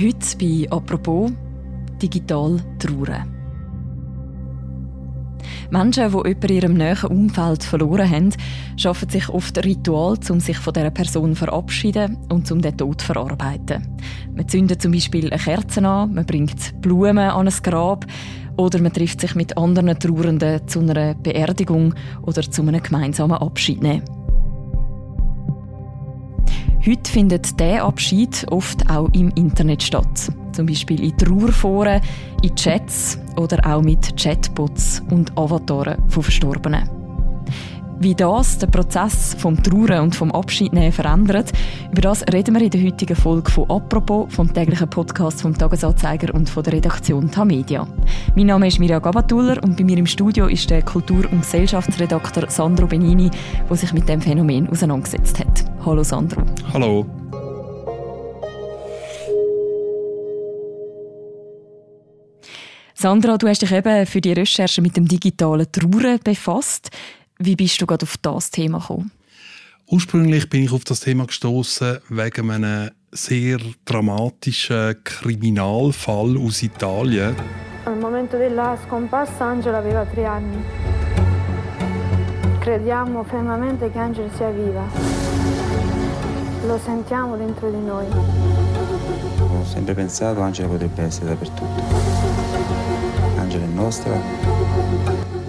Heute bei «Apropos» digital trauern. Menschen, die jemanden in ihrem näheren Umfeld verloren haben, schaffen sich oft Ritual, um sich von dieser Person zu verabschieden und um den Tod zu verarbeiten. Man zündet zum Beispiel eine Kerze an, man bringt Blumen an ein Grab oder man trifft sich mit anderen Trauernden zu einer Beerdigung oder zu einem gemeinsamen Abschied nehmen. Heute findet dieser Abschied oft auch im Internet statt. Zum Beispiel in Trauerforen, in Chats oder auch mit Chatbots und Avataren von Verstorbenen. Wie das den Prozess vom Trauern und vom Abschiednehmen verändert, über das reden wir in der heutigen Folge von «Apropos», vom täglichen Podcast vom «Tagesanzeiger» und von der Redaktion «Tamedia». Mein Name ist Mirja Gabatuller und bei mir im Studio ist der Kultur- und Gesellschaftsredakteur Sandro Benini, der sich mit dem Phänomen auseinandergesetzt hat. Hallo Sandro. Hallo. Sandra, du hast dich eben für die Recherche mit dem digitalen Trauern befasst. Wie bist du gerade auf das Thema gekommen? Ursprünglich bin ich auf das Thema gestoßen wegen einem sehr dramatischen Kriminalfall aus Italien. Al momento della scomparsa Angela aveva tre anni. Crediamo fermamente che Angela sia viva. Lo sentiamo dentro di noi. Ho sempre pensato che Angela potrebbe essere dappertutto. Angela è nostra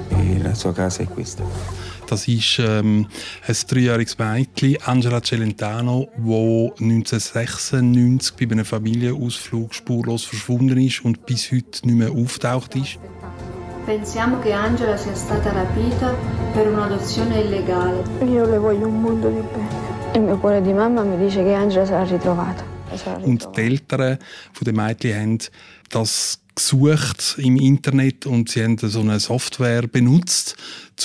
e la sua casa è questa. Das ist ähm, ein dreijähriges Mädchen, Angela Celentano, wo 1996 bei einem Familienausflug spurlos verschwunden ist und bis heute nicht mehr auftaucht ist. Pensiamo che Angela sia stata rapita per un'adozione illegale. Io le voglio un mondo di bene. Il mio cuore di mamma mi dice che Angela sarà ritrovata. Sarà Und die Eltern von den Mädchen haben das gesucht im Internet und sie haben so eine Software benutzt,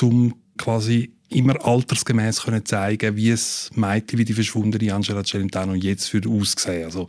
um quasi immer altersgemäß können zeigen, wie es Mädchen wie die verschwundene Angela Celentano jetzt würde aussehen. Also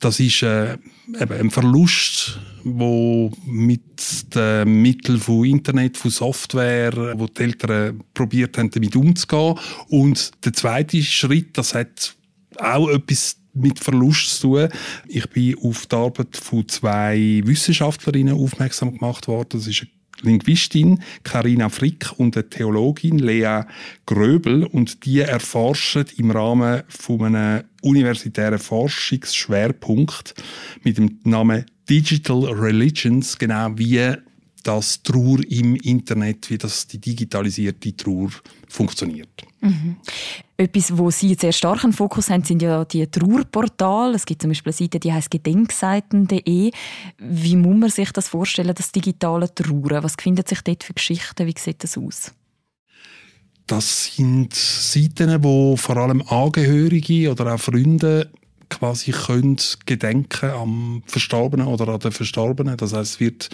das ist äh, eben ein Verlust, wo mit den Mitteln von Internet, von Software, wo die Eltern probiert haben, damit umzugehen. Und der zweite Schritt, das hat auch etwas mit Verlust zu tun. Ich bin auf die Arbeit von zwei Wissenschaftlerinnen aufmerksam gemacht worden. Das ist eine Linguistin Karina Frick und eine Theologin Lea Gröbel und die erforschen im Rahmen von einem universitären Forschungsschwerpunkt mit dem Namen Digital Religions genau wie das Trauer im Internet, wie das die digitalisierte Trauer funktioniert. Etwas, wo Sie sehr stark einen Fokus haben, sind ja die Trauerportale. Es gibt zum Beispiel eine Seite, die heißt gedenkseiten.de. Wie muss man sich das vorstellen, das digitale Trauern? Was findet sich dort für Geschichten? Wie sieht das aus? Das sind Seiten, wo vor allem Angehörige oder auch Freunde quasi können gedenken am Verstorbenen oder an den Verstorbenen. Das heißt, es wird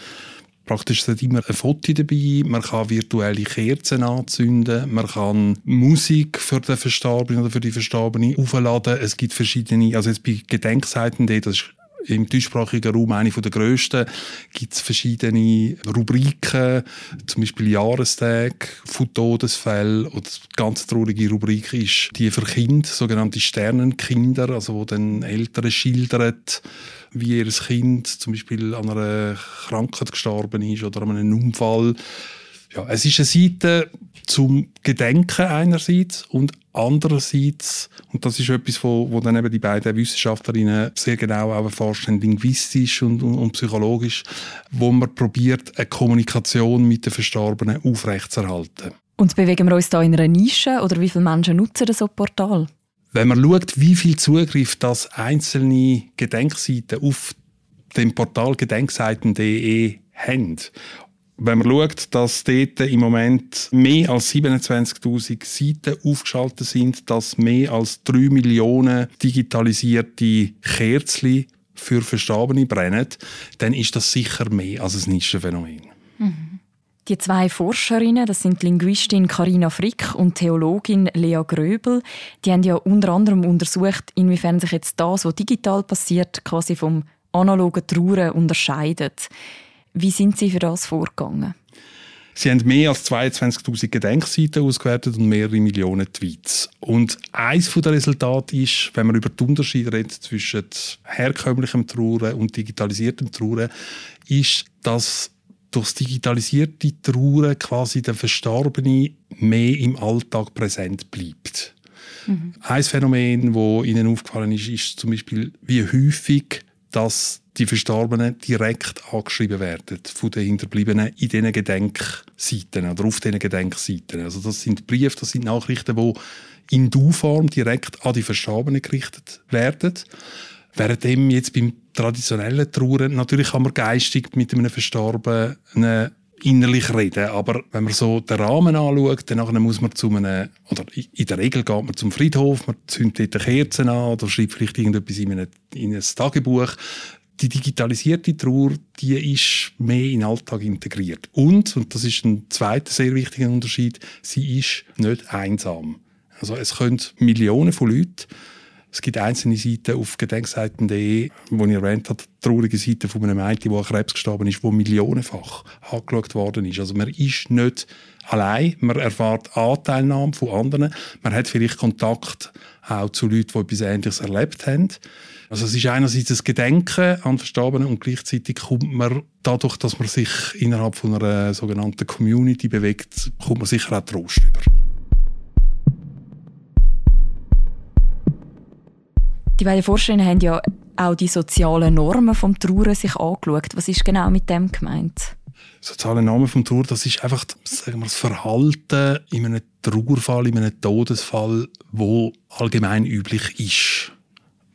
praktisch hat immer ein Foto dabei, man kann virtuelle Kerzen anzünden, man kann Musik für den Verstorbenen oder für die Verstorbene aufladen. Es gibt verschiedene, also jetzt bei Gedenkseiten, das ist im deutschsprachigen Raum eine der grössten, gibt es verschiedene Rubriken, zum Beispiel Jahrestag von Todesfällen. Und die ganz traurige Rubrik ist die für Kinder, sogenannte Sternenkinder, also wo dann Eltern schildern, wie ihr Kind zum Beispiel an einer Krankheit gestorben ist oder an einem Unfall. Ja, es ist eine Seite zum Gedenken einerseits und andererseits, und das ist etwas, wo, wo dann eben die beiden Wissenschaftlerinnen sehr genau auch erforschen, linguistisch und, und, und psychologisch, wo man probiert, eine Kommunikation mit den Verstorbenen aufrechtzuerhalten. Und bewegen wir uns da in einer Nische oder wie viele Menschen nutzen das so Portal? Wenn man schaut, wie viel Zugriff das einzelne Gedenkseiten auf dem Portal gedenkseiten.de haben, wenn man schaut, dass dort im Moment mehr als 27.000 Seiten aufgeschaltet sind, dass mehr als 3 Millionen digitalisierte Kerzen für Verstorbene brennen, dann ist das sicher mehr als ein Nischenphänomen. Die zwei Forscherinnen, das sind Linguistin Karina Frick und Theologin Lea Gröbel, die haben ja unter anderem untersucht, inwiefern sich jetzt das, was digital passiert, quasi vom analogen Trauern unterscheidet. Wie sind Sie für das vorgegangen? Sie haben mehr als 22.000 Gedenkseiten ausgewertet und mehrere Millionen Tweets. Und eines der Resultate ist, wenn man über den Unterschied redet zwischen herkömmlichem Trauern und digitalisiertem Trauern, ist, dass durch das digitalisierte Trauern quasi der Verstorbene mehr im Alltag präsent bleibt. Mhm. Ein Phänomen, das Ihnen aufgefallen ist, ist zum Beispiel, wie häufig dass die Verstorbenen direkt angeschrieben werden von den Hinterbliebenen in diesen Gedenkseiten oder auf diesen Gedenkseiten. Also das sind Briefe, das sind Nachrichten, die in Du-Form direkt an die Verstorbenen gerichtet werden. Währenddem jetzt beim traditionellen Trauern, natürlich kann man geistig mit einem Verstorbenen innerlich reden, aber wenn man so den Rahmen anschaut, dann muss man zu einem, oder in der Regel geht man zum Friedhof, man zündet dort Kerzen an oder schreibt vielleicht irgendetwas in, eine, in ein Tagebuch. Die digitalisierte Trauer, die ist mehr in den Alltag integriert. Und, und das ist ein zweiter sehr wichtiger Unterschied, sie ist nicht einsam. Also es können Millionen von Leuten es gibt einzelne Seiten auf gedenkseiten.de, wo ich erwähnt habe, traurige Seiten von einem Mädchen, der an Krebs gestorben ist, wo millionenfach angeschaut worden ist. Also man ist nicht allein, man erfährt Anteilnahme von anderen, man hat vielleicht Kontakt auch zu Leuten, die etwas Ähnliches erlebt haben. Also es ist einerseits das Gedenken an Verstorbenen und gleichzeitig kommt man dadurch, dass man sich innerhalb von einer sogenannten Community bewegt, kommt man sicher auch Trost über. Die beiden Forscherinnen haben ja auch die sozialen Normen vom Trauern sich angeschaut. Was ist genau mit dem gemeint? Soziale Normen vom Trauer, das ist einfach sagen wir, das Verhalten in einem Trauerfall, in einem Todesfall, wo allgemein üblich ist.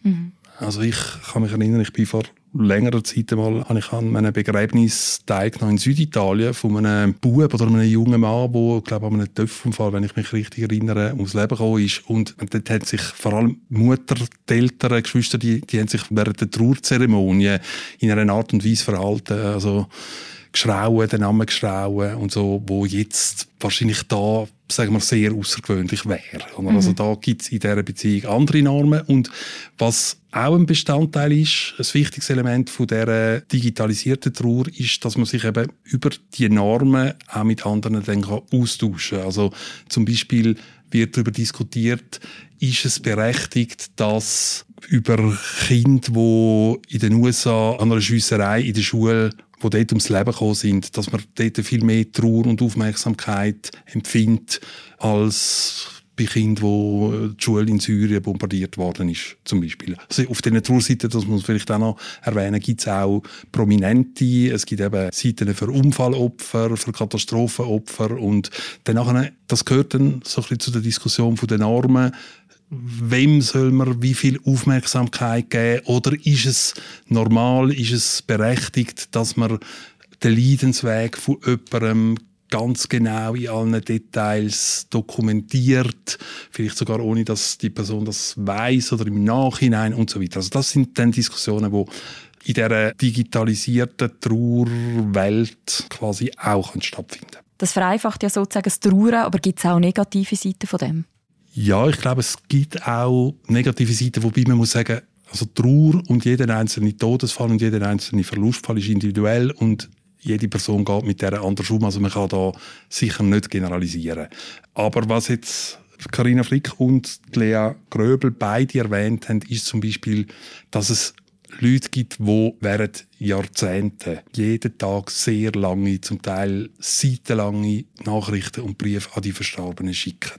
Mhm. Also ich kann mich erinnern, ich bin vor längerer Zeit einmal habe ich an einem Begräbnis teilgenommen in Süditalien von einem Bub oder einem jungen Mann, der, glaube ich, an einem Töpfunfall, wenn ich mich richtig erinnere, ums Leben gekommen ist. Und dort haben sich vor allem Mutter, die Eltern, Geschwister, die, die haben sich während der Trauerzeremonie in einer Art und Weise verhalten. Also, geschrauen, den Namen geschrauen und so, wo jetzt wahrscheinlich da, sagen wir, sehr außergewöhnlich wäre. Mhm. Also da gibt es in dieser Beziehung andere Normen und was auch ein Bestandteil ist, ein wichtiges Element von dieser digitalisierten Trauer, ist, dass man sich eben über die Normen auch mit anderen dann austauschen kann. Also zum Beispiel wird darüber diskutiert, ist es berechtigt, dass über Kinder, die in den USA an einer Schiesserei in der Schule die dort ums Leben gekommen sind, dass man dort viel mehr Trauer und Aufmerksamkeit empfindet als bei Kindern, wo die Schule in Syrien bombardiert worden ist, zum Beispiel. Also auf diesen Trauerseiten, das muss man vielleicht auch noch erwähnen, gibt es auch Prominente, es gibt eben Seiten für Unfallopfer, für Katastrophenopfer und danach, das gehört dann so ein bisschen zu der Diskussion von den Normen, wem soll man wie viel Aufmerksamkeit geben oder ist es normal, ist es berechtigt, dass man den Leidensweg von jemandem ganz genau in allen Details dokumentiert, vielleicht sogar ohne, dass die Person das weiß oder im Nachhinein und so weiter. Also das sind dann Diskussionen, wo in der digitalisierten Trauerwelt quasi auch stattfinden. Das vereinfacht ja sozusagen das Trauern, aber gibt es auch negative Seiten von dem? Ja, ich glaube, es gibt auch negative Seiten, wobei man muss sagen, also Trauer und jeder einzelne Todesfall und jeder einzelne Verlustfall ist individuell und jede Person geht mit der anders um. Also man kann da sicher nicht generalisieren. Aber was jetzt Karina Flick und Lea Gröbel beide erwähnt haben, ist zum Beispiel, dass es Leute gibt, die während Jahrzehnten jeden Tag sehr lange, zum Teil seitenlange Nachrichten und Briefe an die Verstorbenen schicken.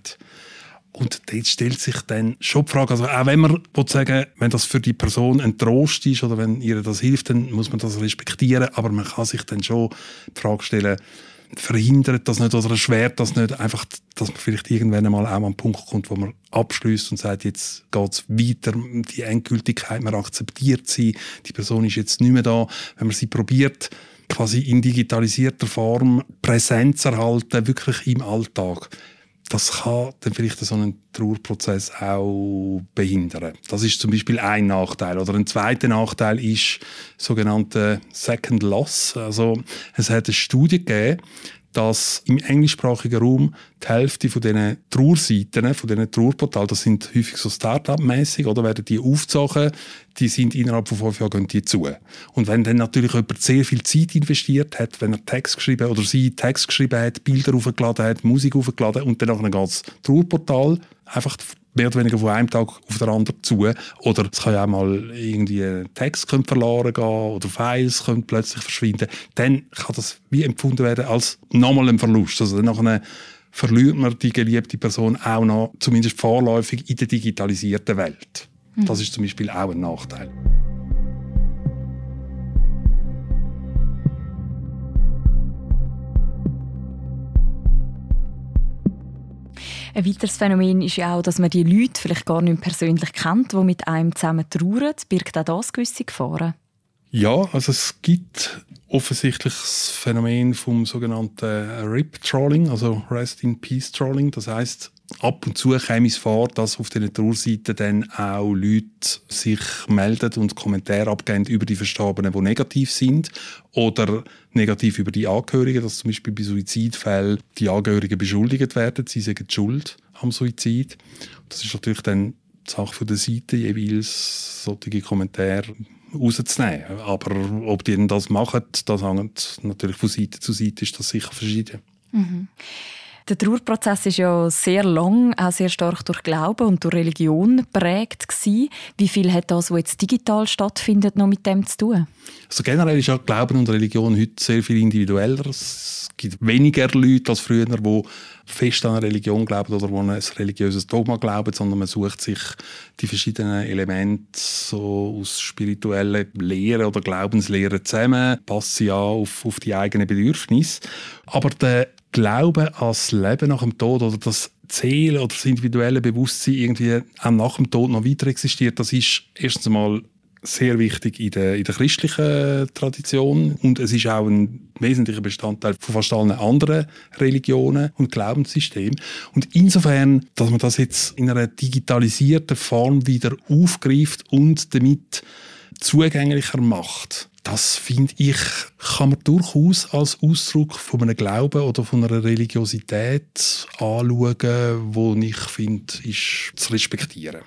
Und dort stellt sich dann schon die Frage, also auch wenn man sagen, wenn das für die Person ein Trost ist oder wenn ihr das hilft, dann muss man das respektieren, aber man kann sich dann schon die Frage stellen, verhindert das nicht oder erschwert das nicht einfach, dass man vielleicht irgendwann einmal auch an einen Punkt kommt, wo man abschließt und sagt, jetzt geht es weiter, die Endgültigkeit, man akzeptiert sie, die Person ist jetzt nicht mehr da. Wenn man sie probiert, quasi in digitalisierter Form Präsenz erhalten, wirklich im Alltag, das kann dann vielleicht so einen Trauerprozess auch behindern. Das ist zum Beispiel ein Nachteil. Oder ein zweiter Nachteil ist sogenannte Second Loss. Also es hat eine Studie gegeben, dass im englischsprachigen Raum die Hälfte von diesen Trauerseiten, von diesen Trauerportalen, das sind häufig so Start-up-mäßig, oder werden die aufgezogen, die sind innerhalb von fünf Jahren gehen die zu. Und wenn dann natürlich jemand sehr viel Zeit investiert hat, wenn er Text geschrieben oder sie Text geschrieben hat, Bilder aufgeladen hat, Musik aufgeladen und dann nachher geht das Trauerportal einfach mehr oder weniger von einem Tag auf den anderen zu. Oder es kann ja auch mal irgendwie Text verloren gehen oder Files können plötzlich verschwinden. Dann kann das wie empfunden werden als nochmal ein Verlust. Also dann verliert man die geliebte Person auch noch, zumindest vorläufig, in der digitalisierten Welt. Das ist zum Beispiel auch ein Nachteil. Ein weiteres Phänomen ist ja auch, dass man die Leute vielleicht gar nicht persönlich kennt, die mit einem zusammen trauern. Birgt auch das gewisse Gefahren? Ja, also es gibt offensichtlich das Phänomen vom sogenannten RIP-Trolling, also Rest in Peace Trolling. Das heißt, ab und zu käme es vor, dass auf den Trauerseiten dann auch Leute sich melden und Kommentare abgeben über die Verstorbenen, die negativ sind oder negativ über die Angehörigen, dass zum Beispiel bei Suizidfällen die Angehörigen beschuldigt werden, sie sagen schuld am Suizid. Das ist natürlich dann die Sache der Seite, jeweils solche Kommentare rauszunehmen. Aber ob die das machen, das hängt natürlich von Seite zu Seite, ist das sicher verschieden. Mhm. Der Trauerprozess ist ja sehr lang, auch sehr stark durch Glauben und durch Religion prägt gewesen. Wie viel hat das, was jetzt digital stattfindet, noch mit dem zu tun? Also generell ist ja Glauben und Religion heute sehr viel individueller. Es gibt weniger Leute als früher, die fest an eine Religion glauben oder an ein religiöses Dogma glauben, sondern man sucht sich die verschiedenen Elemente so aus spirituellen Lehren oder Glaubenslehren zusammen, passt sie an auf, auf die eigenen Bedürfnisse. Aber der Glaube an das Leben nach dem Tod oder das Ziel oder das individuelle Bewusstsein irgendwie auch nach dem Tod noch weiter existiert, das ist erstens einmal sehr wichtig in der, in der christlichen Tradition und es ist auch ein wesentlicher Bestandteil von fast allen anderen Religionen und Glaubenssystemen. Und insofern, dass man das jetzt in einer digitalisierten Form wieder aufgreift und damit zugänglicher macht, das finde ich, kann man durchaus als Ausdruck von einem Glauben oder von einer Religiosität anschauen, wo ich finde, ist zu respektieren.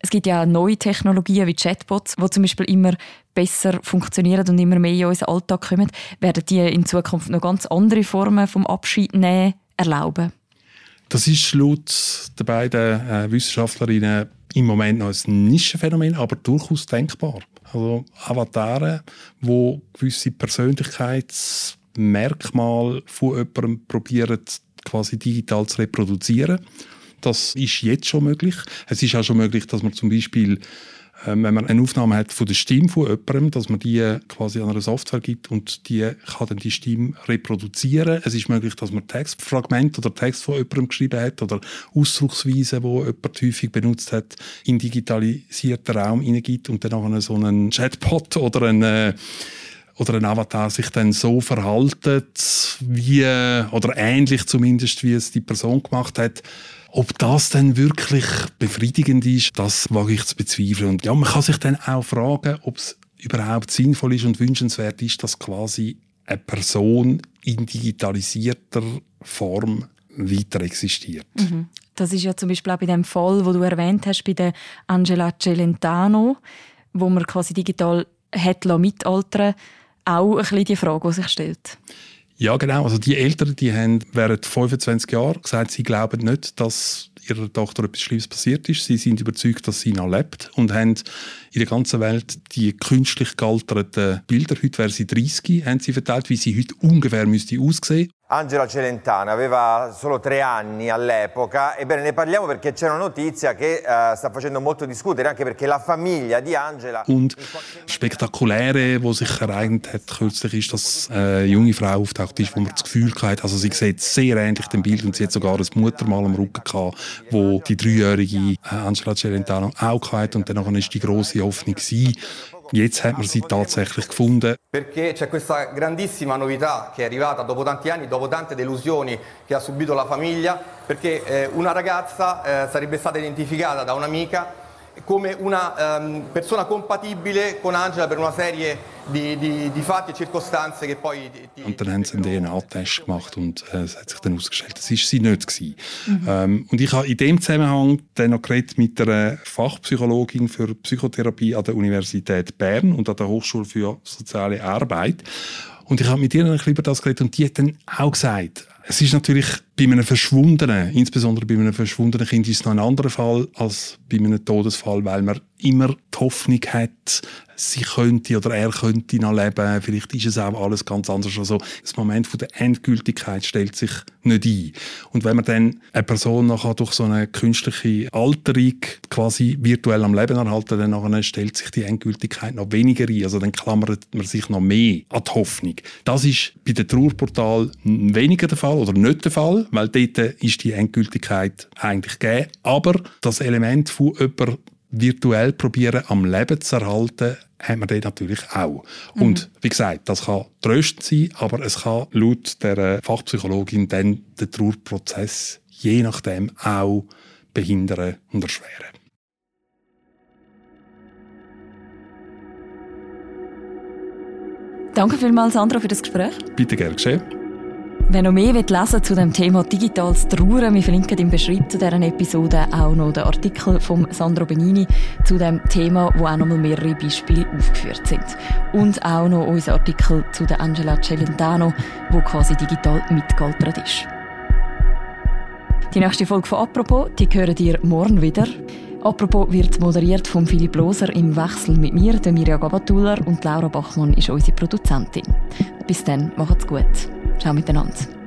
Es gibt ja neue Technologien wie Chatbots, die zum Beispiel immer besser funktionieren und immer mehr in unseren Alltag kommen. Werden die in Zukunft noch ganz andere Formen vom Abschied nehmen erlauben? Das ist laut den beiden äh, Wissenschaftlerinnen im Moment noch ein Nischenphänomen, aber durchaus denkbar. Also Avatare, wo gewisse Persönlichkeitsmerkmale von jemandem probieren, quasi digital zu reproduzieren. Das ist jetzt schon möglich. Es ist auch schon möglich, dass man zum Beispiel wenn man eine Aufnahme hat von der Stimme von jemandem, dass man die quasi an eine Software gibt und die kann dann die Stimme reproduzieren. Es ist möglich, dass man Textfragmente oder Text von jemandem geschrieben hat oder Ausdrucksweisen, die jemand häufig benutzt hat, in digitalisierten Raum hineingibt und dann auch so einen Chatbot oder einen oder ein Avatar sich dann so verhaltet, wie, oder ähnlich zumindest, wie es die Person gemacht hat, ob das dann wirklich befriedigend ist, das wage ich zu bezweifeln. Und ja, man kann sich dann auch fragen, ob es überhaupt sinnvoll ist und wünschenswert ist, dass quasi eine Person in digitalisierter Form weiter existiert. Mhm. Das ist ja zum Beispiel auch bei dem Fall, wo du erwähnt hast, bei der Angela Celentano, wo man quasi digital hat mitaltern auch ein bisschen die Frage, die sich stellt. Ja, genau. Also die Eltern, die haben während 25 Jahren gesagt, sie glauben nicht, dass ihrer Tochter etwas Schlimmes passiert ist. Sie sind überzeugt, dass sie noch lebt und haben in der ganzen Welt die künstlich gealterten Bilder, heute wäre sie 30, haben sie verteilt, wie sie heute ungefähr müsste aussehen. Angela Celentano aveva solo tre anni all'epoca, ebbene ne parliamo perché c'è una notizia che uh, sta facendo molto discutere, anche perché la famiglia di Angela... Und spektakuläre, wo sich ereignet hat kürzlich, ist, dass eine junge Frau auftaucht ist, wo man das Gefühl hatte, also sie sieht sehr ähnlich dem Bild und sie hat sogar ein Muttermal am Rücken gehabt, wo die dreijährige äh, Angela Celentano auch hatte und dann ist die große Hoffnung gewesen, Jetzt hat man sie tatsächlich gefunden. Perché c'è questa grandissima novità che è arrivata dopo tanti anni, dopo tante delusioni che ha subito la famiglia, perché eh, una ragazza eh, sarebbe stata identificata da un'amica come una um, persona compatibile con Angela per una serie di, di, di Fatti e Circostanze che poi... Und dann haben sie einen DNA-Test gemacht und äh, es hat sich dann herausgestellt, das war sie nicht. Gewesen. Mhm. Ähm, und ich habe in dem Zusammenhang dann noch geredet mit einer Fachpsychologin für Psychotherapie an der Universität Bern und an der Hochschule für soziale Arbeit. Und ich habe mit ihr ein bisschen über das geredet und die hat dann auch gesagt, es ist natürlich bei einem Verschwundenen, insbesondere bei einem verschwundenen Kind, ist es noch ein anderer Fall als bei einem Todesfall, weil man immer die Hoffnung hat, sie könnte oder er könnte noch leben. Vielleicht ist es auch alles ganz anders. Also das Moment von der Endgültigkeit stellt sich nicht ein. Und wenn man dann eine Person nachher durch so eine künstliche Alterung quasi virtuell am Leben erhalten, dann nachher stellt sich die Endgültigkeit noch weniger ein. Also dann klammert man sich noch mehr an die Hoffnung. Das ist bei den Trauerportal weniger der Fall oder nicht der Fall, weil dort ist die Endgültigkeit eigentlich gegeben. Aber das Element von jemandem virtuell probieren, am Leben zu erhalten, haben wir den natürlich auch. Mhm. Und wie gesagt, das kann tröstend sein, aber es kann laut der Fachpsychologin dann den Trauerprozess je nachdem auch behindern und erschweren. Danke vielmals, Sandra, für das Gespräch. Bitte gerne geschehen. Wer noch mehr lesen zu dem Thema digitales Trauern, wir verlinken im Beschreibung zu dieser Episode auch noch den Artikel von Sandro Benini zu dem Thema, wo auch noch mal mehrere Beispiele aufgeführt sind. Und auch noch unser Artikel zu der Angela Celentano, wo quasi digital mitgealtert ist. Die nächste Folge von «Apropos», die hören ihr morgen wieder. «Apropos» wird moderiert von Philipp Loser im Wechsel mit mir, der Mirja Gabatuller und Laura Bachmann ist unsere Produzentin. Bis dann, macht's gut. Ciao miteinander.